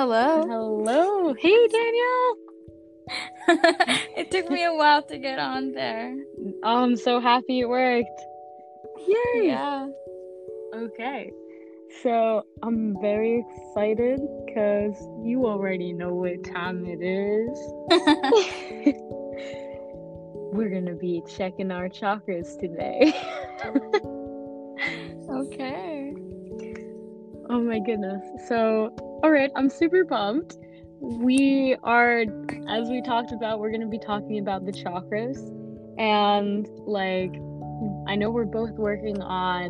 Hello. Hello. Hey, Danielle. it took me a while to get on there. Oh, I'm so happy it worked. Yay. Yeah. Okay. So I'm very excited because you already know what time it is. We're gonna be checking our chakras today. okay. Oh my goodness. So, alright, I'm super pumped. We are, as we talked about, we're gonna be talking about the chakras. And, like, I know we're both working on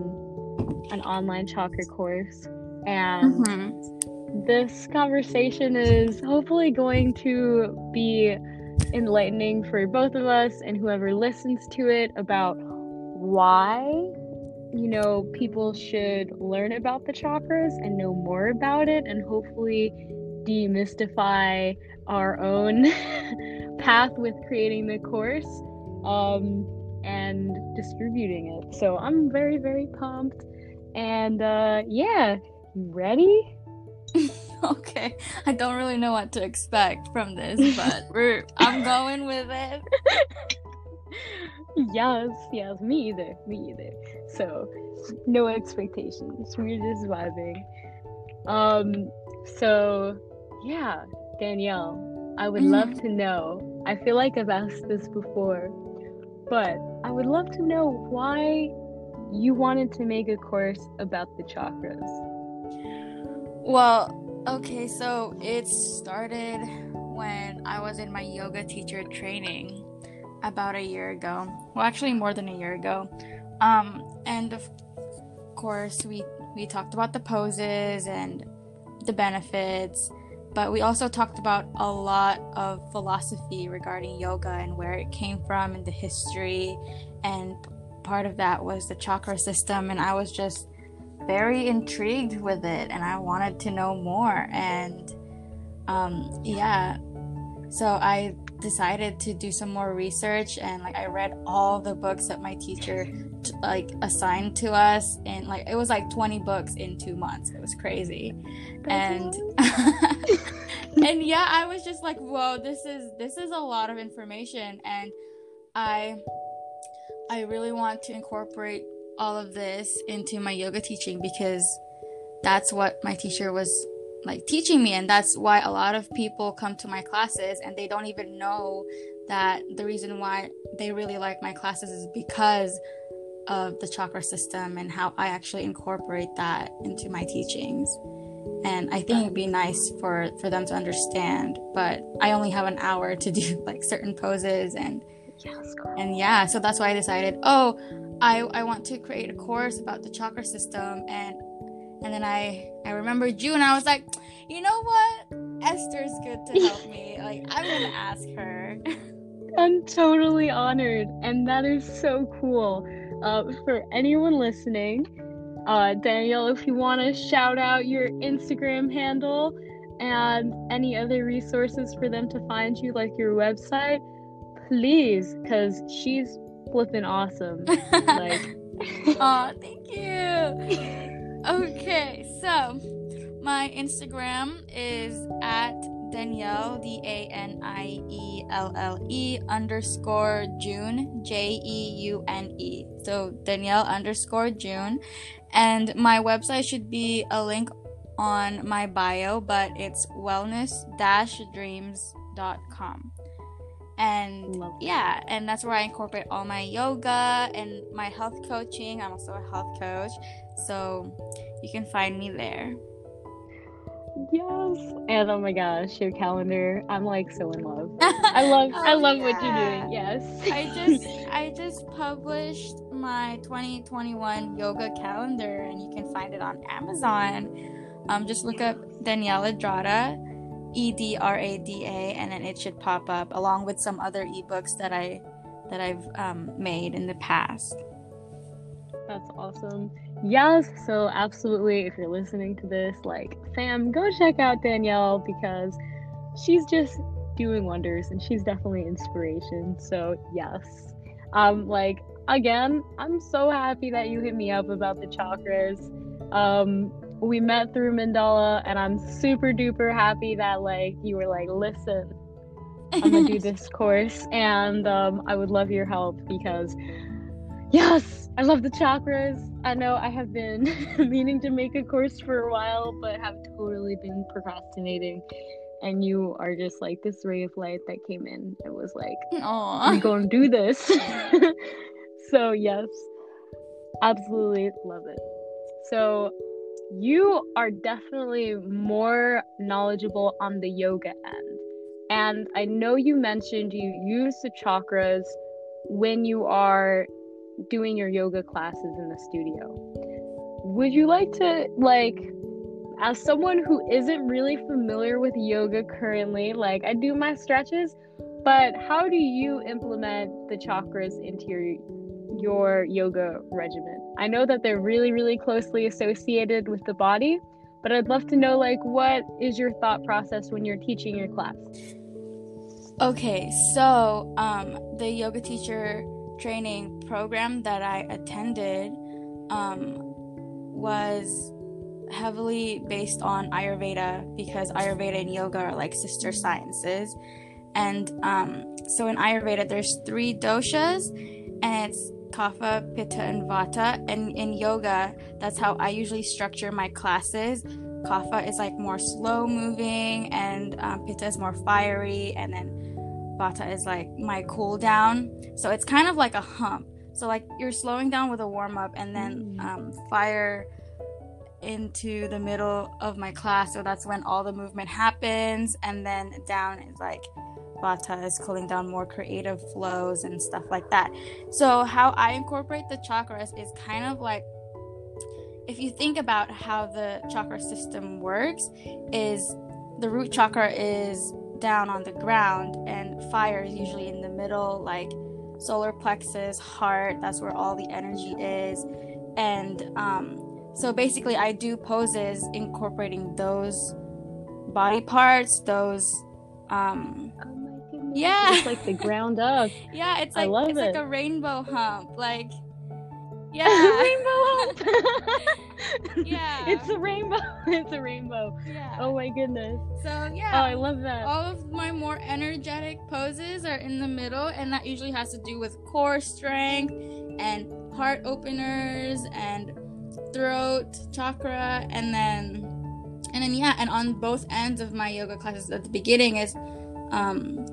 an online chakra course, and mm-hmm. this conversation is hopefully going to be enlightening for both of us and whoever listens to it about why you know people should learn about the chakras and know more about it and hopefully demystify our own path with creating the course um, and distributing it so i'm very very pumped and uh, yeah, ready? okay. I don't really know what to expect from this, but we're I'm going with it. yes, yes, me either. Me either. So no expectations. We're just vibing. Um so yeah, Danielle, I would mm. love to know. I feel like I've asked this before, but I would love to know why you wanted to make a course about the chakras. Well, okay, so it started when I was in my yoga teacher training about a year ago. Well, actually more than a year ago. Um, and of course, we we talked about the poses and the benefits, but we also talked about a lot of philosophy regarding yoga and where it came from and the history and part of that was the chakra system, and I was just very intrigued with it, and I wanted to know more. And um, yeah, so I decided to do some more research, and like I read all the books that my teacher like assigned to us, and like it was like 20 books in two months. It was crazy, and. and yeah, I was just like, whoa, this is this is a lot of information and I I really want to incorporate all of this into my yoga teaching because that's what my teacher was like teaching me and that's why a lot of people come to my classes and they don't even know that the reason why they really like my classes is because of the chakra system and how I actually incorporate that into my teachings. And I think it'd be nice for for them to understand, but I only have an hour to do like certain poses and Yes. And yeah, so that's why I decided, oh, I I want to create a course about the chakra system and and then I I remembered you and I was like, you know what? Esther's good to help me. like I'm gonna ask her. I'm totally honored, and that is so cool. Uh, for anyone listening, uh, Danielle, if you want to shout out your Instagram handle and any other resources for them to find you, like your website, please, because she's flipping awesome. like, oh, thank you. Okay, so my Instagram is at Danielle D A N I E L L E underscore Jeune J E U N E. So Danielle underscore Jeune, and my website should be a link on my bio, but it's wellness dreams.com and yeah and that's where i incorporate all my yoga and my health coaching. I'm also a health coach so you can find me there yes and oh my gosh your calendar i'm like so in love i love oh, i love yeah. what you're doing yes i just i just published my 2021 yoga calendar and you can find it on amazon um just look up Danielle Edrada E D R A D A, and then it should pop up along with some other ebooks that I that I've um, made in the past. That's awesome. Yes, so absolutely. If you're listening to this, like, fam, go check out Danielle because she's just doing wonders and she's definitely inspiration. So yes, um, like again, I'm so happy that you hit me up about the chakras. Um, we met through Mandala, and I'm super duper happy that like you were like, listen, I'm gonna do this course, and um, I would love your help because, yes, I love the chakras. I know I have been meaning to make a course for a while, but have totally been procrastinating. And you are just like this ray of light that came in. It was like, Aww. we gonna do this. so yes, absolutely love it. So you are definitely more knowledgeable on the yoga end. And I know you mentioned you use the chakras when you are doing your yoga classes in the studio. Would you like to like as someone who isn't really familiar with yoga currently, like I do my stretches, but how do you implement the chakras into your your yoga regimen? I know that they're really really closely associated with the body, but I'd love to know like what is your thought process when you're teaching your class? Okay, so um, the yoga teacher training program that I attended um, was heavily based on Ayurveda because Ayurveda and yoga are like sister sciences. And um, so in Ayurveda, there's three doshas, and it's Kapha, Pitta, and Vata. And in yoga, that's how I usually structure my classes. Kapha is like more slow moving, and um, Pitta is more fiery, and then Vata is like my cool down. So it's kind of like a hump. So like you're slowing down with a warm up, and then um, fire into the middle of my class. So that's when all the movement happens, and then down is like Vata is cooling down more creative flows and stuff like that. So how I incorporate the chakras is kind of like if you think about how the chakra system works is the root chakra is down on the ground and fire is usually in the middle like solar plexus heart that's where all the energy is and um, so basically i do poses incorporating those body parts those um, Oh. Yeah. It's like the ground up. yeah it's like it's like a rainbow hump like yeah rainbow. Yeah. It's a rainbow. It's a rainbow. yeah Oh my goodness. so yeah. Oh, I love that. all of my more energetic poses are in the middle and that usually has to do with core strength and heart openers and throat chakra and then and then yeah and on both ends of my yoga classes at the beginning is um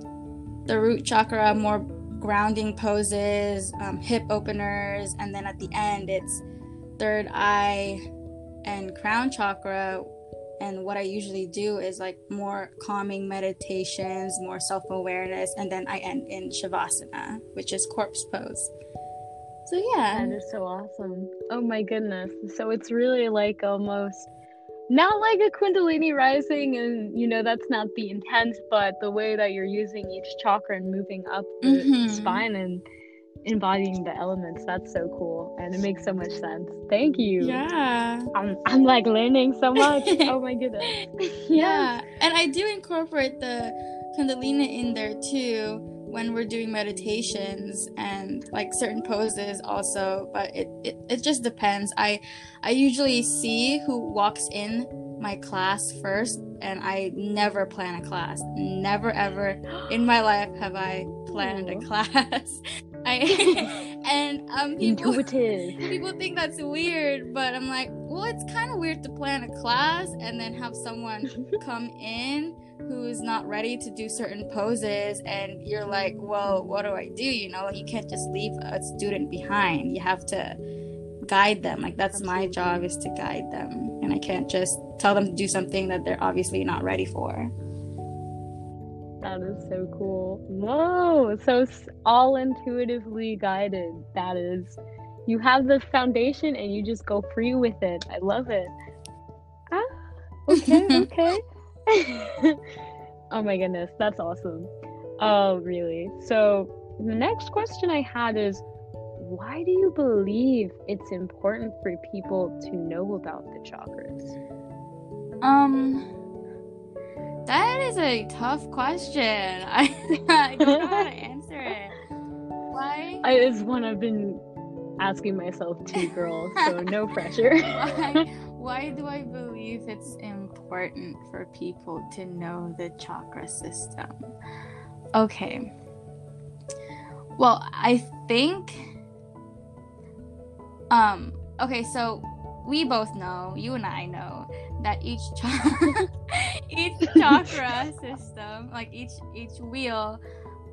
the root chakra more grounding poses um, hip openers and then at the end it's third eye and crown chakra and what I usually do is like more calming meditations, more self awareness, and then I end in Shavasana, which is corpse pose. So yeah, That is so awesome. Oh my goodness. So it's really like almost not like a Kundalini rising, and you know, that's not the intent, but the way that you're using each chakra and moving up the Mhm. spine and embodying the elements, that's so cool. And it makes so much sense. Thank you. yeah, I'm, I'm like learning so much. oh my goodness. yeah. And I do incorporate the Kundalini in there too when we're doing meditations and like certain poses also but it, it, it just depends. I i usually see who walks in my class first and i never plan a class. Never ever in my life have i planned a class. I and um people Intuitive. people think that's weird but i'm like well it's kind of weird to plan a class and then have someone come in who is not ready to do certain poses and you're like well what do i do you know you can't just leave a student behind you have to guide them like that's my job is to guide them and i can't just tell them to do something that they're obviously not ready for That is so cool. Whoa, so all intuitively guided. That is, you have the foundation and you just go free with it. I love it. Ah, okay, okay. oh my goodness, that's awesome. Oh, really? So, the next question I had is why do you believe it's important for people to know about the chakras? um that is a tough question i, I don't know how to answer it why I, it's one I've been asking myself too, girl, so no pressure. why why do I believe it's important for people to know the chakra system? Okay. Well, I think um okay, so we both know, you and I know that each chakra each chakra system, like each each wheel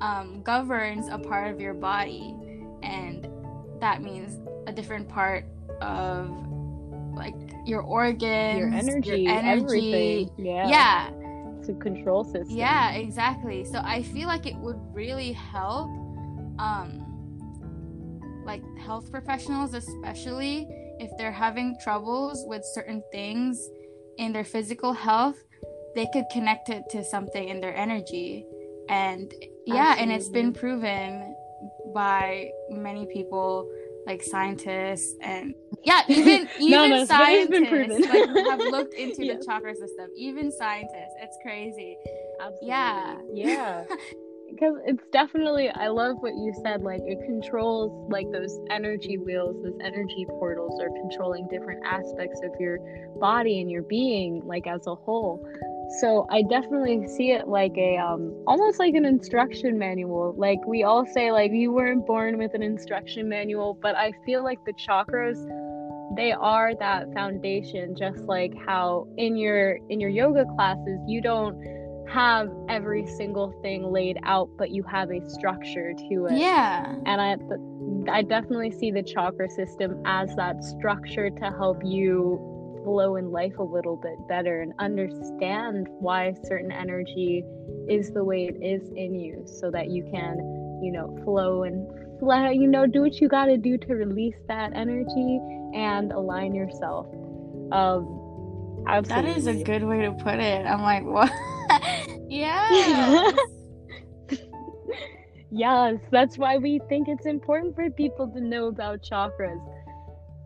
um governs a part of your body and that means a different part of like your organs, Your energy, your energy. everything. Yeah. Yeah, It's a control system. yeah, exactly. So I feel like it would really help, um, like health professionals, especially if they're having troubles with certain things in their physical health, they could connect it to something in their energy. And yeah, and it's been proven by many people, like scientists and yeah, even even No, no, scientists like, have looked into Yes. the chakra system. Even scientists, it's crazy. Absolutely. Yeah. Yeah. Because it's definitely, I love what you said. Like, it controls, like, those energy wheels, those energy portals are controlling different aspects of your body and your being, like, as a whole. So I definitely see it like a, um, almost like an instruction manual. Like, we all say, like, you weren't born with an instruction manual, but I feel like the chakras, they are that foundation just like how in your in your yoga classes you don't have every single thing laid out but you have a structure to it Yeah. and i i definitely see the chakra system as that structure to help you flow in life a little bit better and understand why certain energy is the way it is in you so that you can you know flow and flow you know do what you got to do to release that energy and align yourself um That absolutely. is a good way to put it. I'm like, what? yeah. Yes, that's why we think it's important for people to know about chakras.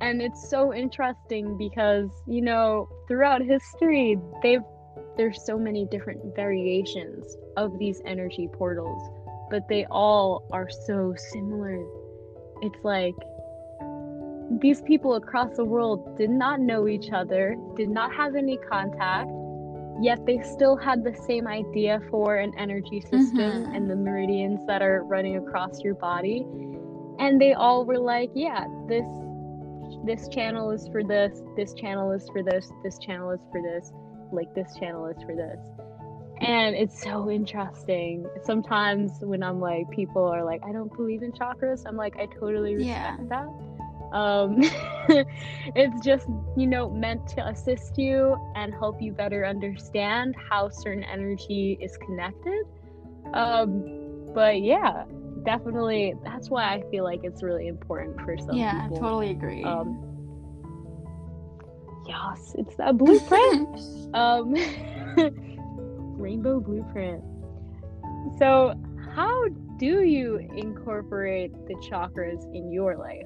And it's so interesting because, you know, throughout history, they've there's so many different variations of these energy portals, but they all are so similar. It's like these people across the world did not know each other, did not have any contact, yet they still had the same idea for an energy system Mhm. and the meridians that are running across your body and they all were like yeah this this channel is for this this channel is for this this channel is for this like this channel is for this and it's so interesting. Sometimes when i'm like people are like i don't believe in chakras i'm like i totally respect Yeah. that. Um it's just you know meant to assist you and help you better understand how certain energy is connected. Um but yeah definitely that's why i feel like it's really important for some yeah, people. totally agree. um yes it's that blueprint. Um rainbow blueprint. So how do you incorporate the chakras in your life?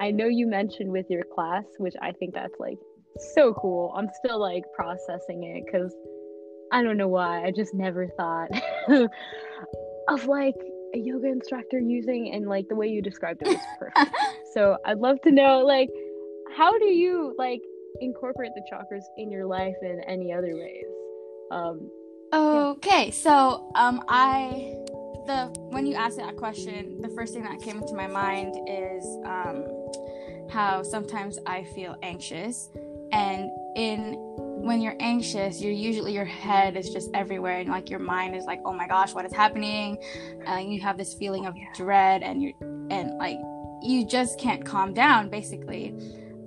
I know you mentioned with your class which i think that's like so cool. I'm still like processing it because i don't know why. I just never thought of like a yoga instructor using and like the way you described it was perfect. So i'd love to know like how do you like incorporate the chakras in your life in any other ways um Okay, so um, I the when you asked that question, the first thing that came into my mind is um, how sometimes I feel anxious, and in when you're anxious, you're usually your head is just everywhere, and like your mind is like, oh my gosh, what is happening? And you have this feeling of dread, and you're and like you just can't calm down, basically.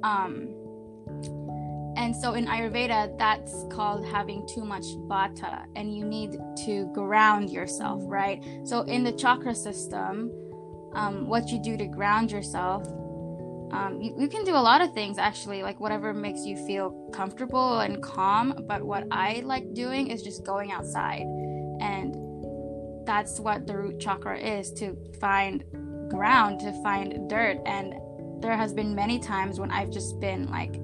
Um, and so in Ayurveda, that's called having too much vata, and you need to ground yourself, right? So in the chakra system, um, what you do to ground yourself, um, you, you can do a lot of things actually, like whatever makes you feel comfortable and calm. But what I like doing is just going outside, and that's what the root chakra is to find ground, to find dirt. And there has been many times when I've just been like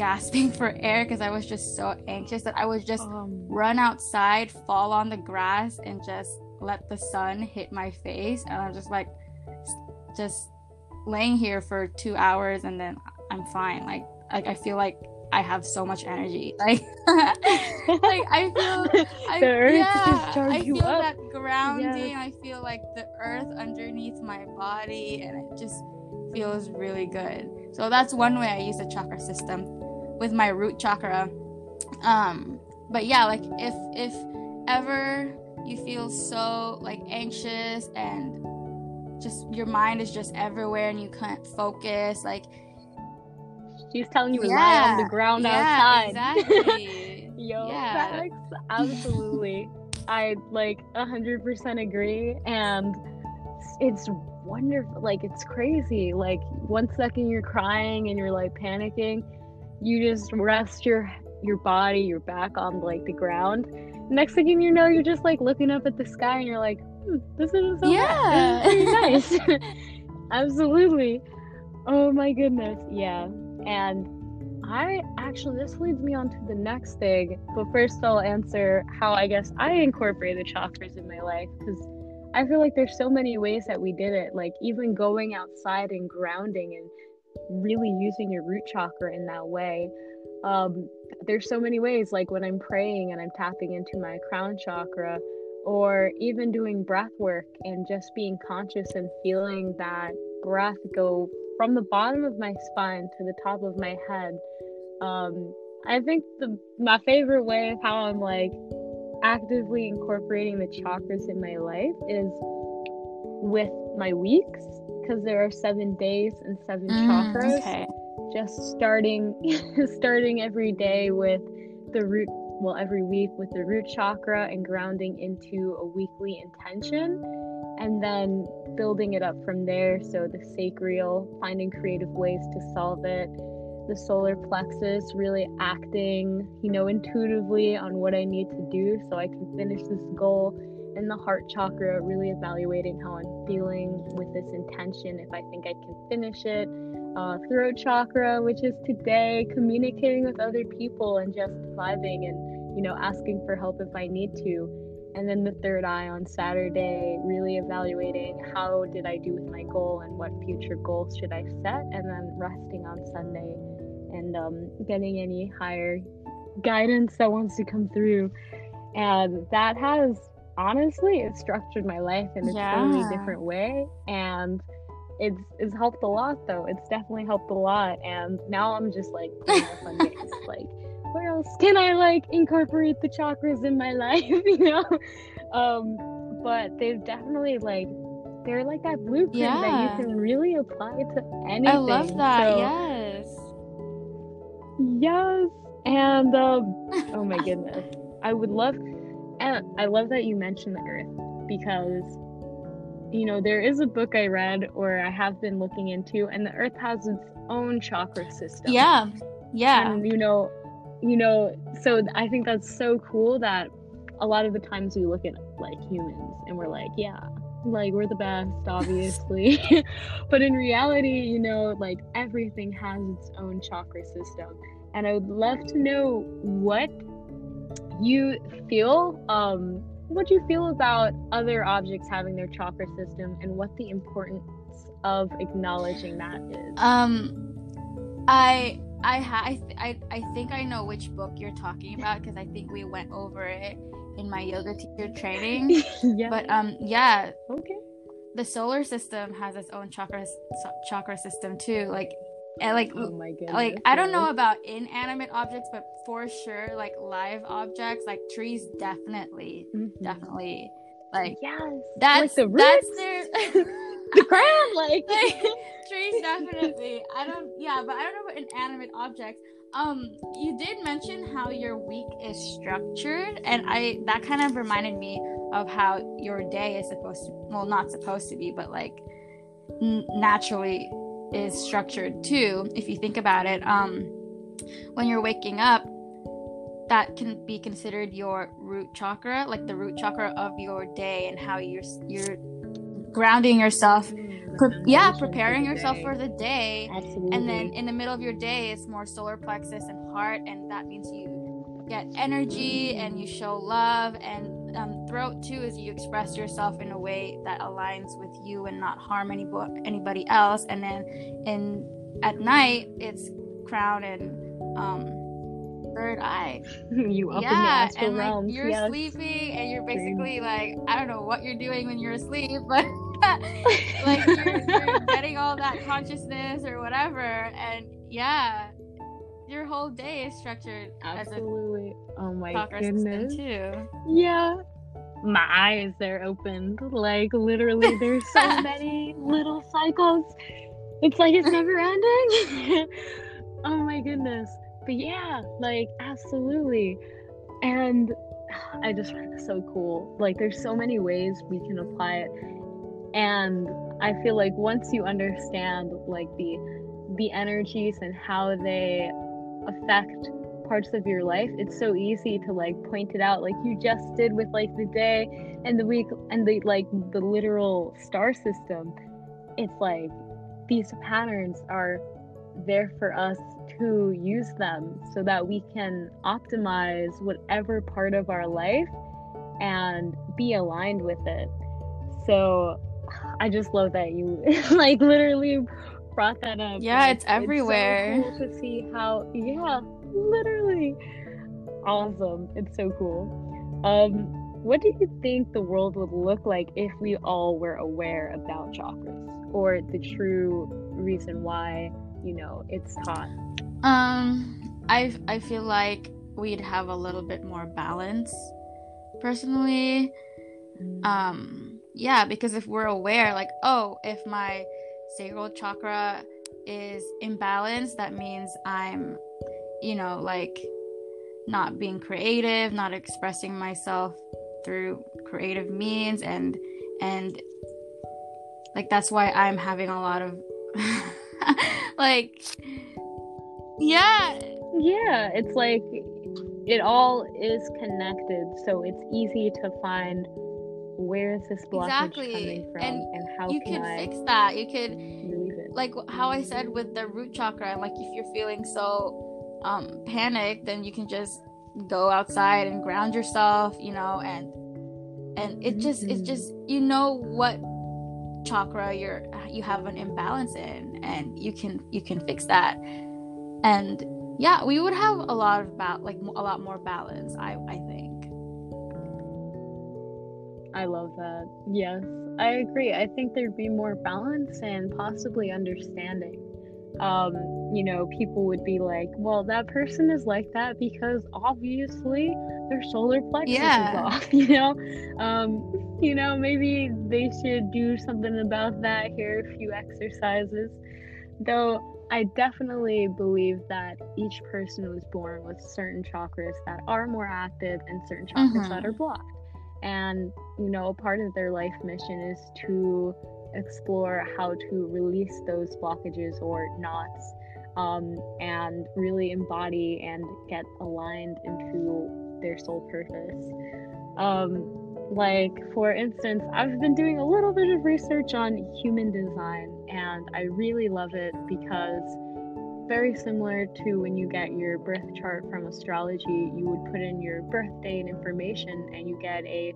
gasping for air because I was just so anxious that I would just um, run outside, fall on the grass, and just let the sun hit my face. And I'm just like, just laying here for two hours, and then I'm fine. Like like I feel like I have so much energy. Like like I feel I, The earth yeah, I feel up. that grounding. I feel like the earth underneath my body and it just feels really good. So that's one way I use the chakra system with my root chakra. Um but yeah, like if if ever you feel so like anxious and just your mind is just everywhere and you can't focus like She's telling you to lie on the Yeah, ground yeah, outside. exactly. Yo, Yeah. Absolutely. I like a hundred percent agree, and it's wonderful. Like it's crazy. Like one second you're crying and you're like panicking, you just rest your your body, your back on like the ground. Next thing you know, you're just like looking up at the sky and you're like, hmm, this isn't so Yeah. This is nice. Absolutely. Oh my goodness. Yeah. And I actually, this leads me on to the next thing. But first, I'll answer how I guess I incorporate the chakras in my life because I feel like there's so many ways that we did it. Like, even going outside and grounding and really using your root chakra in that way. Um, there's so many ways, like when I'm praying and I'm tapping into my crown chakra, or even doing breath work and just being conscious and feeling that breath go from the bottom of my spine to the top of my head. Um, I think the my favorite way of how I'm like actively incorporating the chakras in my life is with my weeks because there are seven days and seven chakras Mm, okay. just starting starting every day with the root well every week with the root chakra and grounding into a weekly intention and then building it up from there so the sacral finding creative ways to solve it the solar plexus really acting you know intuitively on what i need to do so i can finish this goal and the heart chakra really evaluating how i'm feeling with this intention if i think i can finish it uh, throat chakra, which is today communicating with other people and just vibing and you know asking for help if I need to. And then the third eye on Saturday, really evaluating how did I do with my goal and what future goals should I set, and then resting on Sunday and um, getting any higher guidance that wants to come through. And that has honestly it structured my life in a totally different way and it's it's helped a lot though. It's definitely helped a lot, and now I'm just like. Like, where else can I like incorporate the chakras in my life? You know, um, but they've definitely like they're like that blueprint that you can really apply to anything. I love that. So, yes. Yes, and um, oh my goodness, I would love, and I love that you mentioned the Earth because you know, there is a book I read or I have been looking into, and the Earth has its own chakra system. Yeah. Yeah. And you know, you know, so I think that's so cool that a lot of the times we look at like humans and we're like, yeah, like we're the best, obviously. but in reality, you know, like everything has its own chakra system. And I would love to know what you feel um what do you feel about other objects having their chakra system and what the importance of acknowledging that is Um, I I ha- I, th- I I think I know which book you're talking about because I think we went over it in my yoga teacher training. yeah But um, yeah, okay the solar system has its own chakra chakra system too. Like, and like oh my goodness like I don't know about inanimate objects, but for sure, like live objects, like trees, definitely, Mhm. definitely, like yes. that's like the that's roots? their the ground like. Like trees definitely. I don't yeah but i don't know about inanimate objects. Um you did mention how your week is structured and i that kind of reminded me of how your day is supposed to well not supposed to be but like n- naturally is structured too if you think about it um when you're waking up that can be considered your root chakra like the root chakra of your day and how you're you're grounding yourself Pre- yeah, preparing yourself for the day. absolutely And then in the middle of your day, it's more solar plexus and heart, and that means you get energy and you show love. And um, throat too is you express yourself in a way that aligns with you and not harm any anybody else. And then in at night it's crown and um third eye. you up yeah, in the astral and like realms. you're yes. sleeping and you're basically like I don't know what you're doing when you're asleep, but like you're, you're getting all that consciousness or whatever, and yeah, your whole day is structured as a Absolutely. Oh my goodness. too. Yeah. My eyes, they're open Like, literally, there's so many little cycles. It's like it's never ending. oh my goodness. But yeah, like, absolutely. And I just find it so cool. Like, there's so many ways we can apply it. And I feel like once you understand, like, the the energies and how they affect parts of your life it's so easy to like point it out like you just did with like the day and the week and the like the literal star system. It's like these patterns are there for us to use them so that we can optimize whatever part of our life and be aligned with it. So i just love that you like literally brought that up Yeah, Like, it's everywhere. so cool to see how yeah literally awesome it's so cool um what do you think the world would look like if we all were aware about chakras or the true reason why you know it's taught Um, I I feel like we'd have a little bit more balance, personally. Um, yeah, because if we're aware, like, oh, if my sacral chakra is imbalanced, that means I'm, you know, like, not being creative, not expressing myself through creative means, and and like that's why I'm having a lot of like yeah. Yeah it's like it all is connected so it's easy to find where is this blockage Exactly. coming from And and, how you can fix that you could like how i said with the root chakra and like if you're feeling so um panicked then you can just go outside and ground yourself you know and and it just it's Mhm. just you know what chakra you're you have an imbalance in and you can you can fix that and yeah we would have a lot of about like a lot more balance i i think I love that. Yes, I agree. I think there'd be more balance and possibly understanding. Um, you know, people would be like, well, that person is like that because obviously their solar plexus Yeah. is off, you know? Um, you know, maybe they should do something about that here, are a few exercises. Though I definitely believe that each person was born with certain chakras that are more active and certain chakras that Mhm. are blocked and you know part of their life mission is to explore how to release those blockages or knots um, and really embody and get aligned into their soul purpose. Um, like for instance i've been doing a little bit of research on human design and i really love it because very similar to when you get your birth chart from astrology. You would put in your birth date information and you get a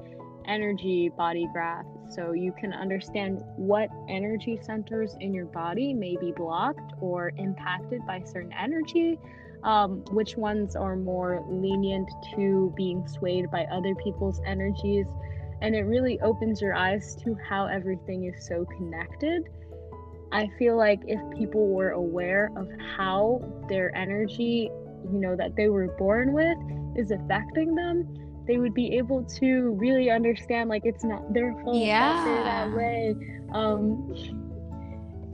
energy body graph. So you can understand what energy centers in your body may be blocked or impacted by certain energy um, which ones are more lenient to being swayed by other people's energies. And it really opens your eyes to how everything is so connected I feel like if people were aware of how their energy, you know, that they were born with is affecting them, they would be able to really understand like it's not their fault that they're that Yeah. way. Um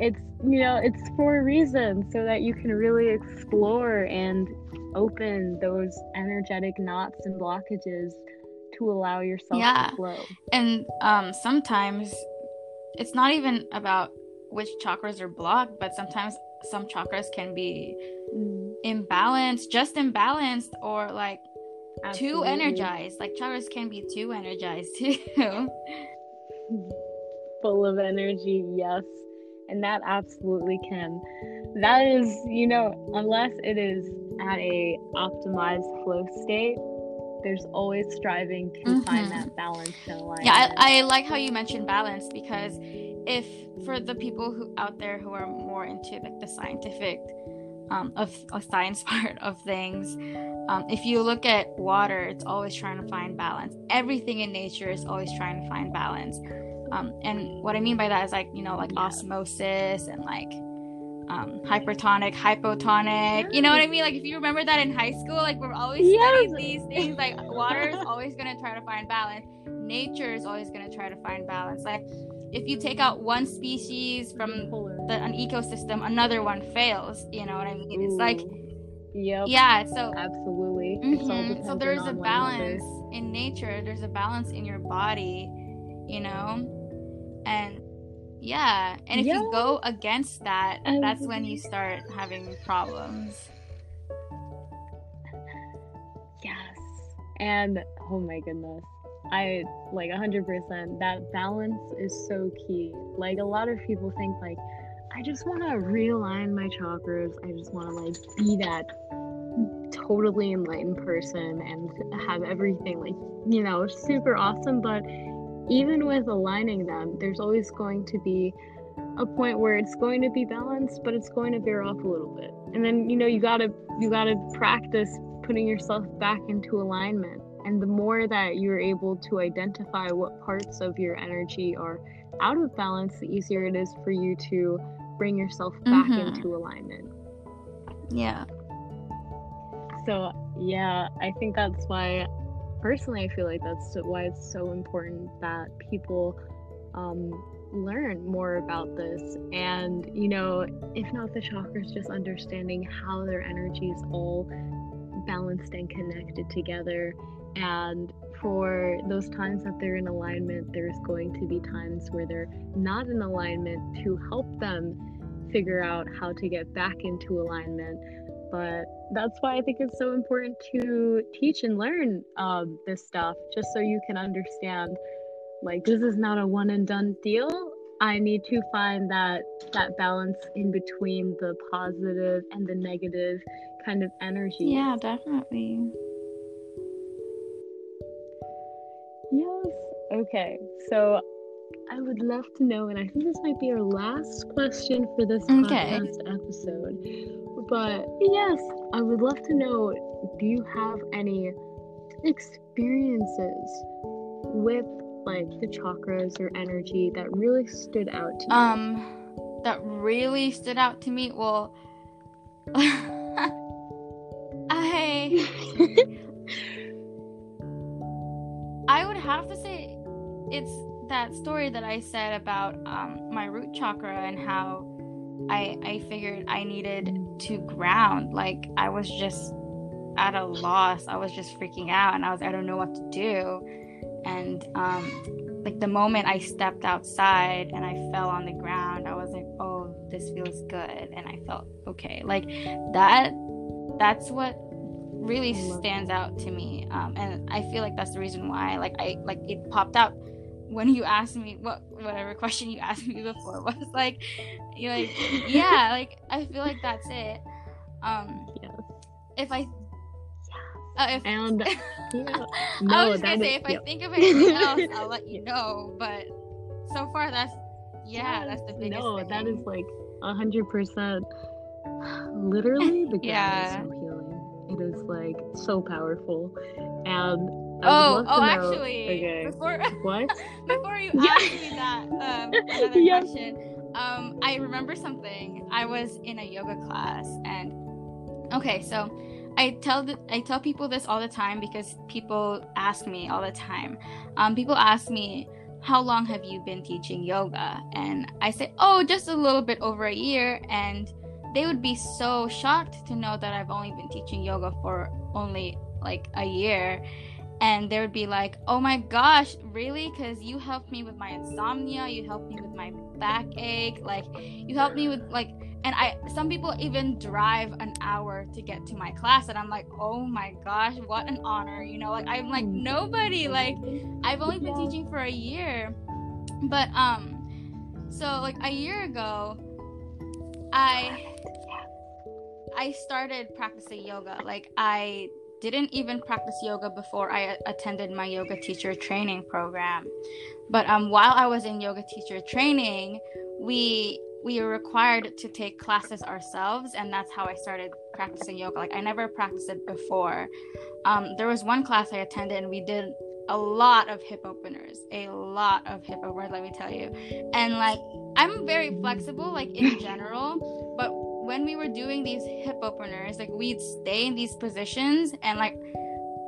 it's you know, it's for a reason so that you can really explore and open those energetic knots and blockages to allow yourself Yeah. to flow. and um sometimes it's not even about which chakras are blocked but sometimes some chakras can be Mm, imbalanced just imbalanced or like too energized. Like chakras can be too energized too. Full of energy yes. And that absolutely can. That is you know unless it is at a optimized flow state there's always striving to Mhm. find that balance in life. yeah I, I like how you mentioned balance because if for the people who out there who are more into like the scientific um, of a science part of things um, if you look at water it's always trying to find balance everything in nature is always trying to find balance um, and what i mean by that is like you know like yeah. osmosis and like um, hypertonic, hypotonic. You know what I mean? Like if you remember that in high school, like we're always yes. studying these things. Like water is always gonna try to find balance. Nature is always gonna try to find balance. Like if you take out one species from the, an ecosystem, another one fails. You know what I mean? It's like, yep. yeah. So absolutely. Mm-hmm. So there's a balance in nature. There's a balance in your body. You know, and yeah, and if yeah. you go against that, that's when you start having problems. Yes. And oh my goodness. I like 100% that balance is so key. Like a lot of people think like I just want to realign my chakras. I just want to like be that totally enlightened person and have everything like, you know, super awesome, but even with aligning them, there's always going to be a point where it's going to be balanced, but it's going to veer off a little bit. And then you know you gotta you gotta practice putting yourself back into alignment. And the more that you're able to identify what parts of your energy are out of balance, the easier it is for you to bring yourself back mm-hmm. into alignment. Yeah. So yeah, I think that's why personally, I feel like that's why it's so important that people um, learn more about this. And, you know, if not the chakras, just understanding how their energies all balanced and connected together. And for those times that they're in alignment, there's going to be times where they're not in alignment to help them figure out how to get back into alignment but that's why I think it's so important to teach and learn um, this stuff, just so you can understand. Like this is not a one and done deal. I need to find that that balance in between the positive and the negative kind of energy. Yeah, definitely. Okay. So I would love to know, and I think this might be our last question for this okay. podcast episode. But yes, I would love to know do you have any experiences with like the chakras or energy that really stood out to you? Um, that really stood out to me? Well, I. it's that story that I said about um, my root chakra and how I I figured I needed to ground. Like I was just at a loss. I was just freaking out and I was I don't know what to do. And um like the moment I stepped outside and I fell on the ground, I was like, "Oh, this feels good." And I felt okay. Like that that's what really stands out to me. Um and I feel like that's the reason why like I like it popped out when you asked me what whatever question you asked me before was like you're like yeah like i feel like that's it um yeah. if i uh, if, and yeah. no, I was gonna say if I think of anything else, I'll let you know. But so far, that's yeah, that's the biggest. No, thing. that is like a hundred percent. Literally, the yeah. is so healing. It is like so powerful, and oh, oh, actually, okay. before what? before you yeah. ask me that, um, another yeah. question. Um, I remember something. I was in a yoga class, and okay, so I tell the, I tell people this all the time because people ask me all the time. Um, people ask me, "How long have you been teaching yoga?" And I say, "Oh, just a little bit over a year." And they would be so shocked to know that I've only been teaching yoga for only like a year and they would be like, "Oh my gosh, really? Because you helped me with my insomnia, you helped me with my backache, like you helped me with like." And I, some people even drive an hour to get to my class, and I'm like, "Oh my gosh, what an honor!" You know, like I'm like nobody. Like I've only been teaching for a year, but um, so like a year ago, I I started practicing yoga. Like I didn't even practice yoga before I attended my yoga teacher training program. But um, while I was in yoga teacher training, we we were required to take classes ourselves, and that's how I started practicing yoga. Like I never practiced it before. Um, there was one class I attended, and we did a lot of hip openers, a lot of hip openers. Let me tell you, and like I'm very flexible, like in general, but when we were doing these hip openers, like we'd stay in these positions and like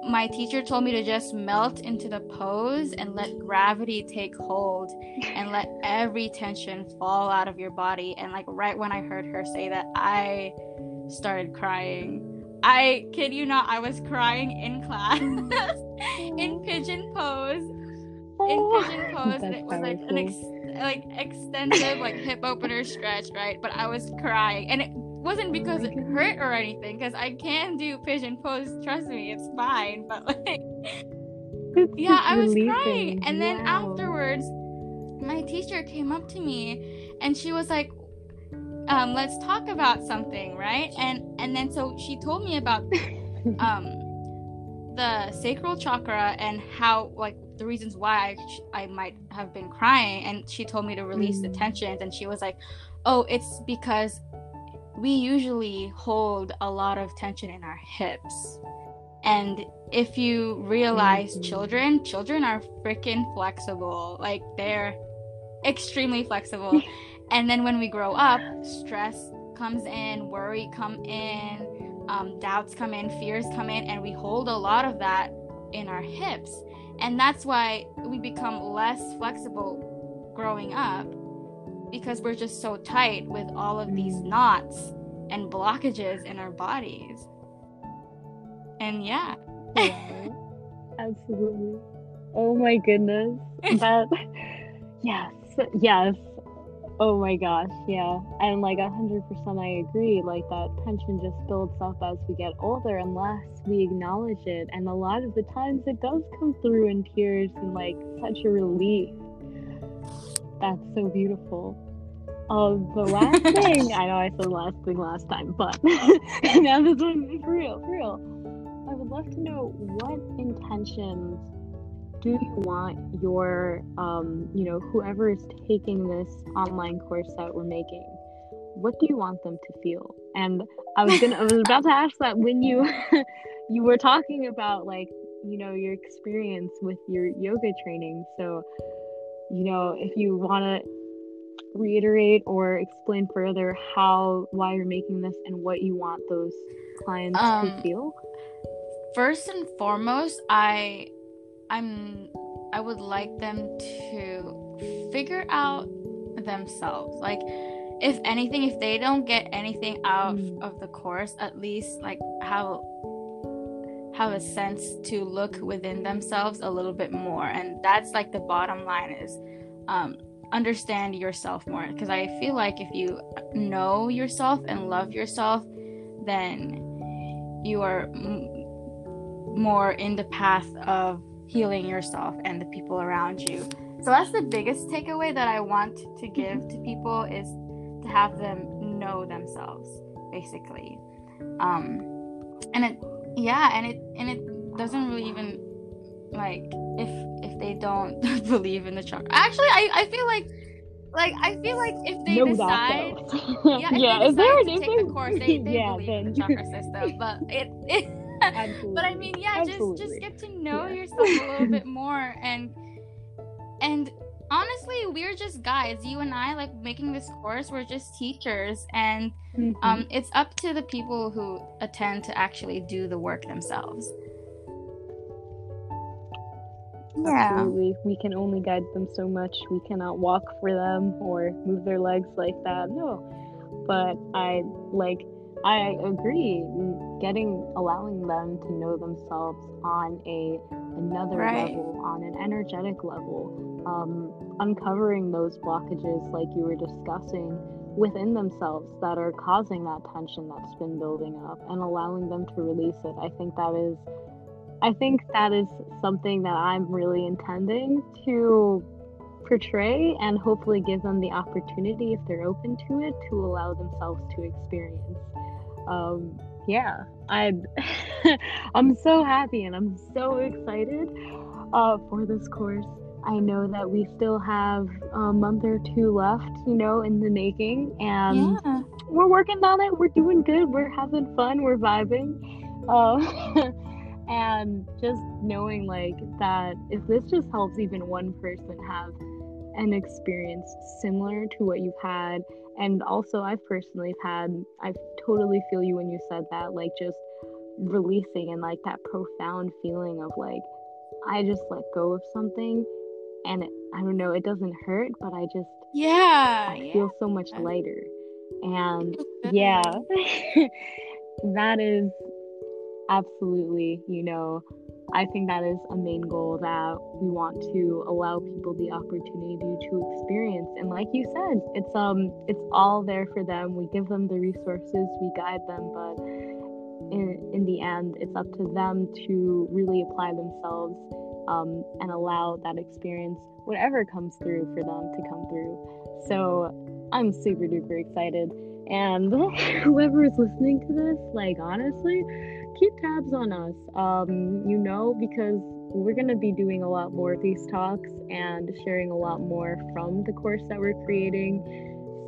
my teacher told me to just melt into the pose and let gravity take hold and let every tension fall out of your body. And like right when I heard her say that, I started crying. I kid you not, I was crying in class in oh. pigeon pose. In oh, pigeon pose, and it was like an ex- like extensive like hip opener stretch, right? But I was crying, and it wasn't because it hurt or anything because i can do pigeon pose trust me it's fine but like yeah i was crying. and then wow. afterwards my teacher came up to me and she was like um, let's talk about something right? And and then so she told me about um the sacral chakra and how like the reasons why I, I might have been crying and she told me to release mm. the tensions and she was like oh it's because we usually hold a lot of tension in our hips. And if you realize mm-hmm. children, children are freaking flexible. Like they're extremely flexible. and then when we grow up, stress comes in, worry come in, um, doubts come in, fears come in, and we hold a lot of that in our hips. And that's why we become less flexible growing up because we're just so tight with all of these knots and blockages in our bodies. And yeah. yeah absolutely. Oh my goodness. That yes. Yes. Oh my gosh, yeah. And like a hundred percent I agree. Like that tension just builds up as we get older unless we acknowledge it. And a lot of the times it does come through in tears and like such a relief that's so beautiful. Um, the last thing I know I said the last thing last time, but now this one for real, for real. I would love to know what intentions do you want your um, you know, whoever is taking this online course that we're making, what do you want them to feel? And I was gonna I was about to ask that when you you were talking about like, you know, your experience with your yoga training. So you know, if you want to reiterate or explain further how why you're making this and what you want those clients um, to feel? First and foremost, I I'm I would like them to figure out themselves. Like if anything, if they don't get anything out of the course, at least like how have a sense to look within themselves a little bit more and that's like the bottom line is um, understand yourself more because i feel like if you know yourself and love yourself then you are m- more in the path of healing yourself and the people around you. So that's the biggest takeaway that i want to give to people is to have them know themselves basically. Um and it yeah and it and it doesn't really even like if if they don't believe in the chakra. Actually i i feel like like i feel like if they no decide yeah if yeah they decide there, to take the course they, they yeah, believe then. in the chakra system but it, it but i mean yeah Absolutely. just just get to know yeah. yourself a little bit more and and honestly we're just guys. you and i like making this course we're just teachers and mm-hmm. um, it's up to the people who attend to actually do the work themselves yeah. Absolutely. We can only guide them so much. We cannot walk for them or move their legs like that. No. But I like I agree. Getting allowing them to know themselves on a another right. level, on an energetic level, um, uncovering those blockages like you were discussing within themselves that are causing that tension that's been building up and allowing them to release it. I think that is I think that is something that I'm really intending to portray and hopefully give them the opportunity if they're open to it to allow themselves to experience. Um, yeah, I I'm so happy and I'm so excited uh, for this course. I know that we still have a month or two left, you know, in the making, and yeah. we're working on it. We're doing good. We're having fun. We're vibing. Uh, and just knowing like that if this just helps even one person have an experience similar to what you've had and also i've personally had i totally feel you when you said that like just releasing and like that profound feeling of like i just let go of something and it, i don't know it doesn't hurt but i just yeah i feel so much lighter. And yeah that is absolutely, you know, I think that is a main goal that we want to allow people the opportunity to experience. And like you said, it's um it's all there for them. We give them the resources, we guide them, but in in the end, it's up to them to really apply themselves um, and allow that experience, whatever comes through, for them to come through. So I'm super duper excited. And whoever is listening to this, like honestly, keep tabs on us. Um, you know, because we're going to be doing a lot more of these talks and sharing a lot more from the course that we're creating.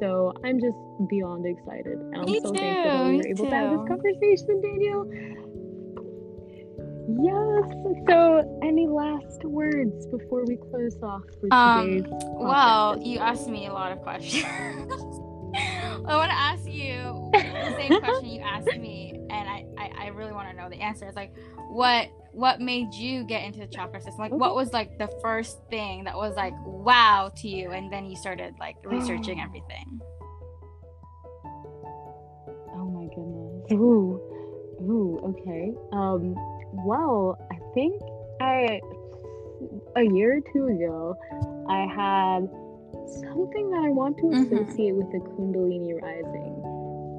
So I'm just beyond excited. And I'm me so too, thankful that we were able too. to have this conversation, Danielle. Yes. So, any last words before we close off for um, today's? Well, you asked me a lot of questions. I want to ask you the same question you asked me, really want to know the answer. It's like, what what made you get into the chakra system? Like, what was like the first thing that was like wow to you, and then you started like researching everything. Oh my goodness. Ooh. Ooh, okay. Um, well, I think I a year or two ago I had something that I want to Mhm. associate with the Kundalini rising.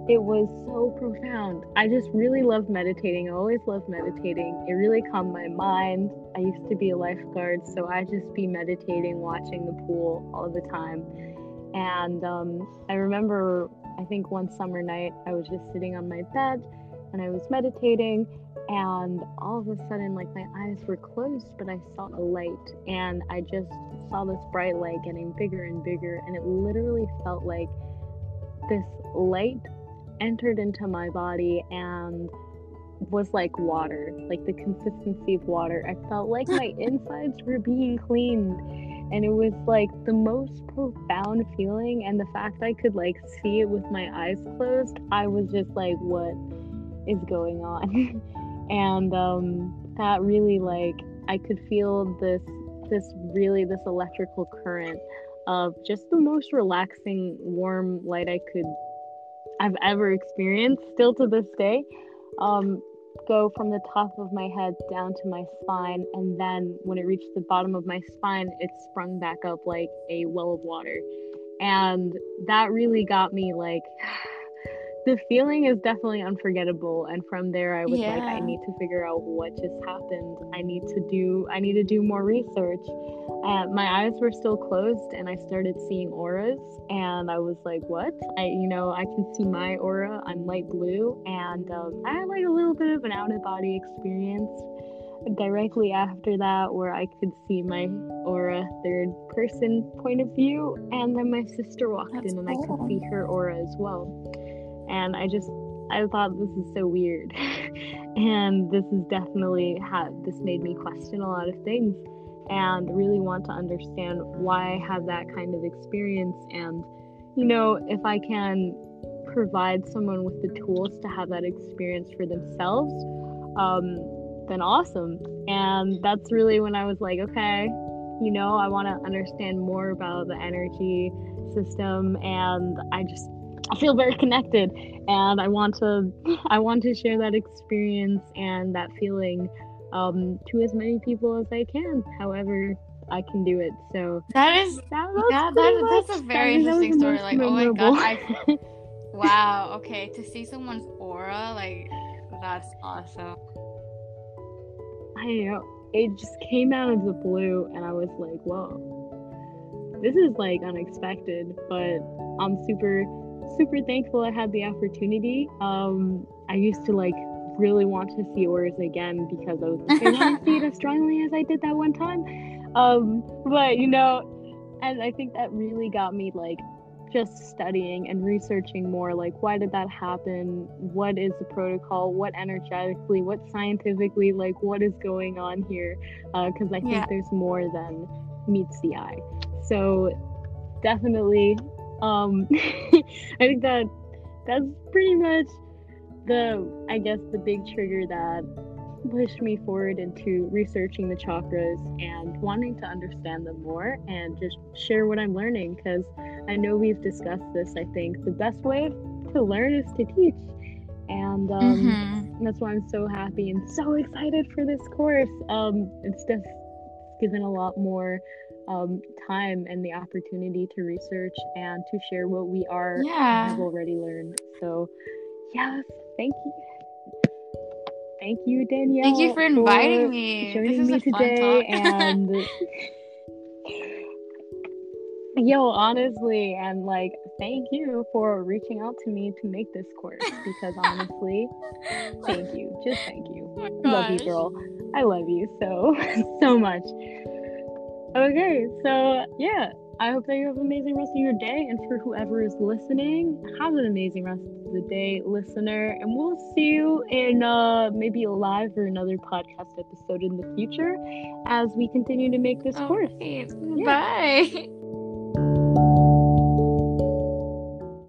It was so profound. I just really love meditating. I always love meditating. It really calmed my mind. I used to be a lifeguard, so I just be meditating, watching the pool all the time. And um, I remember, I think one summer night, I was just sitting on my bed and I was meditating, and all of a sudden, like my eyes were closed, but I saw a light, and I just saw this bright light getting bigger and bigger, and it literally felt like this light entered into my body and was like water, like the consistency of water. I felt like my insides were being cleaned. And it was like the most profound feeling. And the fact I could like see it with my eyes closed, I was just like, what is going on? and um, that really like I could feel this this really this electrical current of just the most relaxing warm light I could I've ever experienced still to this day um, go from the top of my head down to my spine and then when it reached the bottom of my spine it sprung back up like a well of water. And that really got me like the feeling is definitely unforgettable and from there i was like i need to figure out what just happened. I need to do i need to do more research uh, my eyes were still closed and i started seeing auras and i was like what? I you know i can see my aura. I'm light blue and um, i had like a little bit of an out of body experience directly after that where i could see my aura third person point of view and then my sister walked That's in and i could see her aura as well. And I just I thought this is so weird, and this is definitely how this made me question a lot of things, and really want to understand why I have that kind of experience, and you know if I can provide someone with the tools to have that experience for themselves, um, then awesome. And that's really when I was like, okay, you know, I want to understand more about the energy system, and I just I feel very connected. And I want to I want to share that experience and that feeling um, to as many people as I can, however I can do it. So That is that was yeah, that, that's a very I mean, that interesting story. Like, oh my memorable. god, I wow. Okay, to see someone's aura, like that's awesome. I know it just came out of the blue, and I was like, whoa, this is like unexpected, but I'm super super thankful I had the opportunity. Um, I used to like really want to see yours again because I was like, I want to see it as strongly as I did that one time. Um, but you know, and I think that really got me like just studying and researching more like why did that happen what is the protocol what energetically what scientifically like what is going on here because uh, i think yeah. there's more than meets the eye so definitely um i think that that's pretty much the i guess the big trigger that pushed me forward into researching the chakras and wanting to understand them more and just share what i'm learning because i know we've discussed this i think. The best way to learn is to teach. And um, mm-hmm. that's why i'm so happy and so excited for this course. Um, it's just given a lot more um, time and the opportunity to research and to share what we are yeah. have already learned. So yes thank you. Thank you danielle thank you for inviting for me. joining me today and yo honestly and like thank you for reaching out to me to make this course because honestly thank you. Just thank you. Oh love you girl. I love you so so much. Okay, so yeah, I hope that you have an amazing rest of your day. And for whoever is listening, have an amazing rest of the day, listener. And we'll see you in uh, maybe a live or another podcast episode in the future as we continue to make this course. Yeah. Bye.